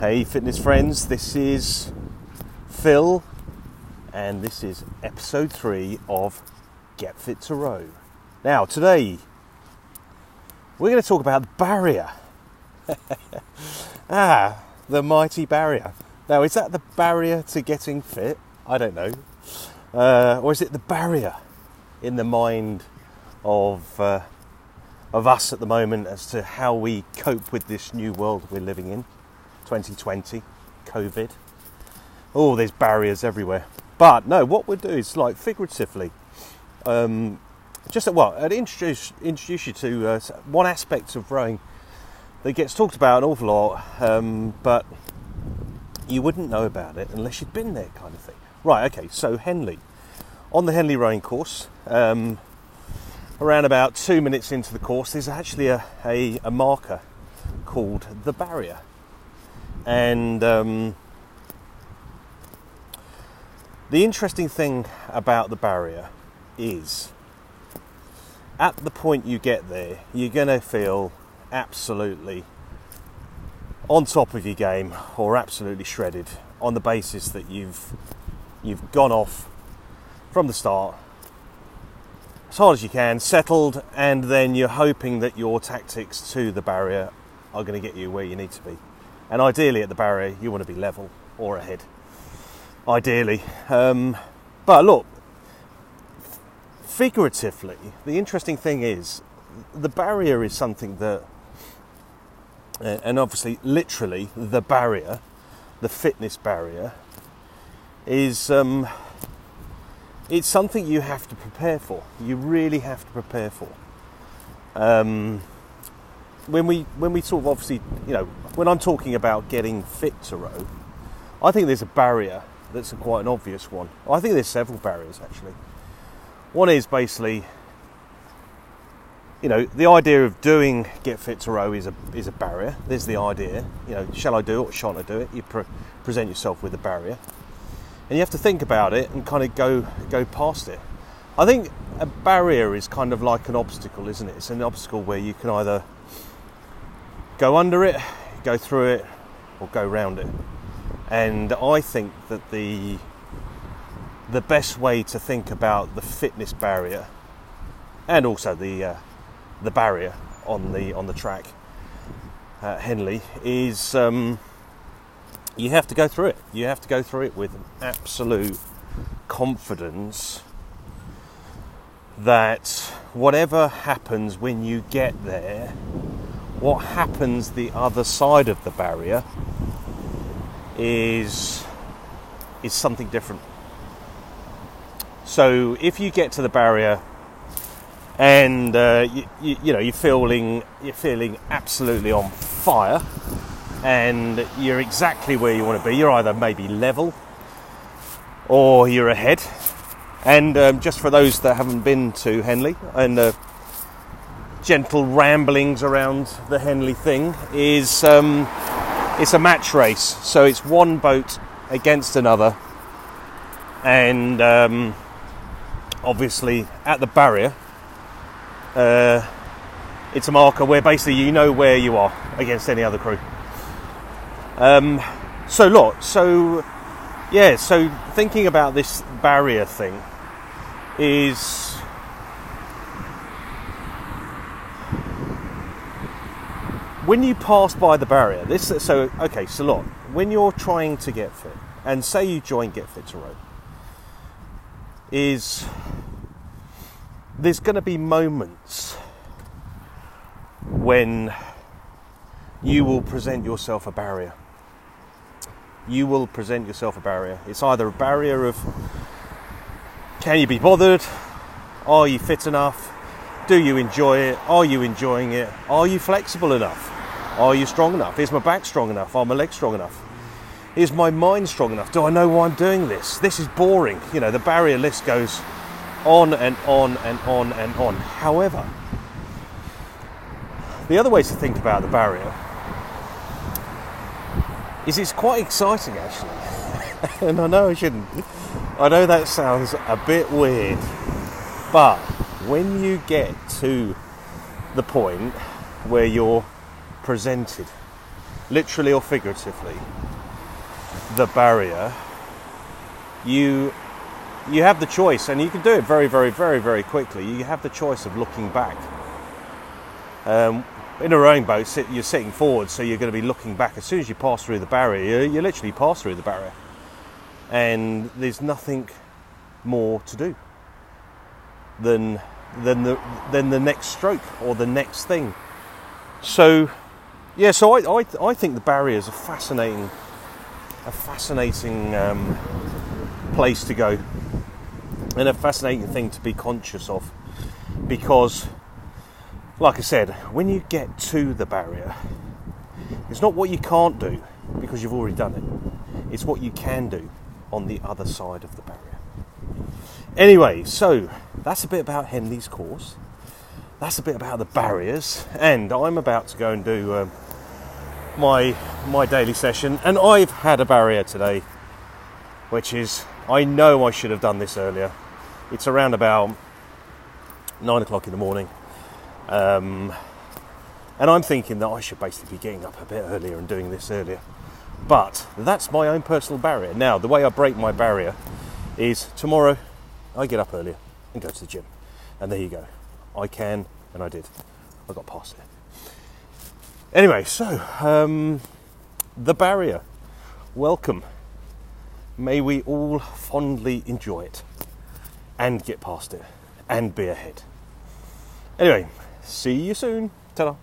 Hey, fitness friends, this is Phil, and this is episode three of Get Fit to Row. Now, today we're going to talk about the barrier. ah, the mighty barrier. Now, is that the barrier to getting fit? I don't know. Uh, or is it the barrier in the mind of uh, of us at the moment as to how we cope with this new world we're living in, 2020, COVID? Oh, there's barriers everywhere. But no, what we'll do is like figuratively, um, just well, I'd introduce introduce you to uh, one aspect of rowing that gets talked about an awful lot, um, but you wouldn't know about it unless you'd been there, kind of thing. Right, okay, so Henley. On the Henley rowing course, um, around about two minutes into the course, there's actually a, a, a marker called the barrier. And um, the interesting thing about the barrier is at the point you get there, you're going to feel absolutely on top of your game or absolutely shredded on the basis that you've you've gone off from the start as hard as you can, settled, and then you're hoping that your tactics to the barrier are going to get you where you need to be. And ideally, at the barrier, you want to be level or ahead. Ideally. Um, but look, figuratively, the interesting thing is the barrier is something that, and obviously, literally, the barrier, the fitness barrier, is. Um, it's something you have to prepare for. You really have to prepare for. Um, when we when we talk, obviously, you know, when I'm talking about getting fit to row, I think there's a barrier that's a quite an obvious one. I think there's several barriers actually. One is basically, you know, the idea of doing get fit to row is a is a barrier. There's the idea, you know, shall I do it or shan't I do it? You pre- present yourself with a barrier and you have to think about it and kind of go go past it. I think a barrier is kind of like an obstacle, isn't it? It's an obstacle where you can either go under it, go through it, or go round it. And I think that the the best way to think about the fitness barrier and also the uh, the barrier on the on the track at Henley is um, you have to go through it. You have to go through it with absolute confidence that whatever happens when you get there, what happens the other side of the barrier is is something different. So if you get to the barrier and uh, you, you, you know you're feeling you're feeling absolutely on fire and you're exactly where you want to be. You're either maybe level or you're ahead. And um, just for those that haven't been to Henley and the gentle ramblings around the Henley thing is um, it's a match race. So it's one boat against another, and um, obviously at the barrier. Uh, it's a marker where basically you know where you are against any other crew. Um, so look, so yeah, so thinking about this barrier thing is when you pass by the barrier. This so okay, so look, when you're trying to get fit, and say you join Get Fit to Row, is there's going to be moments when you will present yourself a barrier you will present yourself a barrier. It's either a barrier of can you be bothered? Are you fit enough? Do you enjoy it? Are you enjoying it? Are you flexible enough? Are you strong enough? Is my back strong enough? Are my legs strong enough? Is my mind strong enough? Do I know why I'm doing this? This is boring. You know, the barrier list goes on and on and on and on. However, the other way to think about the barrier is it's quite exciting actually. and I know I shouldn't. I know that sounds a bit weird, but when you get to the point where you're presented literally or figuratively, the barrier, you you have the choice, and you can do it very, very, very, very quickly. You have the choice of looking back. Um, in a rowing boat, you're sitting forward, so you're going to be looking back. As soon as you pass through the barrier, you, you literally pass through the barrier, and there's nothing more to do than than the than the next stroke or the next thing. So, yeah, so I I, I think the barrier is a fascinating a fascinating um, place to go and a fascinating thing to be conscious of because like I said, when you get to the barrier, it's not what you can't do because you've already done it. It's what you can do on the other side of the barrier. Anyway, so that's a bit about Henley's course. That's a bit about the barriers, and I'm about to go and do um, my my daily session. And I've had a barrier today, which is I know I should have done this earlier. It's around about nine o'clock in the morning, um, and I'm thinking that I should basically be getting up a bit earlier and doing this earlier. But that's my own personal barrier. Now, the way I break my barrier is tomorrow I get up earlier and go to the gym. And there you go. I can, and I did. I got past it. Anyway, so um, the barrier. Welcome. May we all fondly enjoy it and get past it and be ahead. Anyway, see you soon. Ta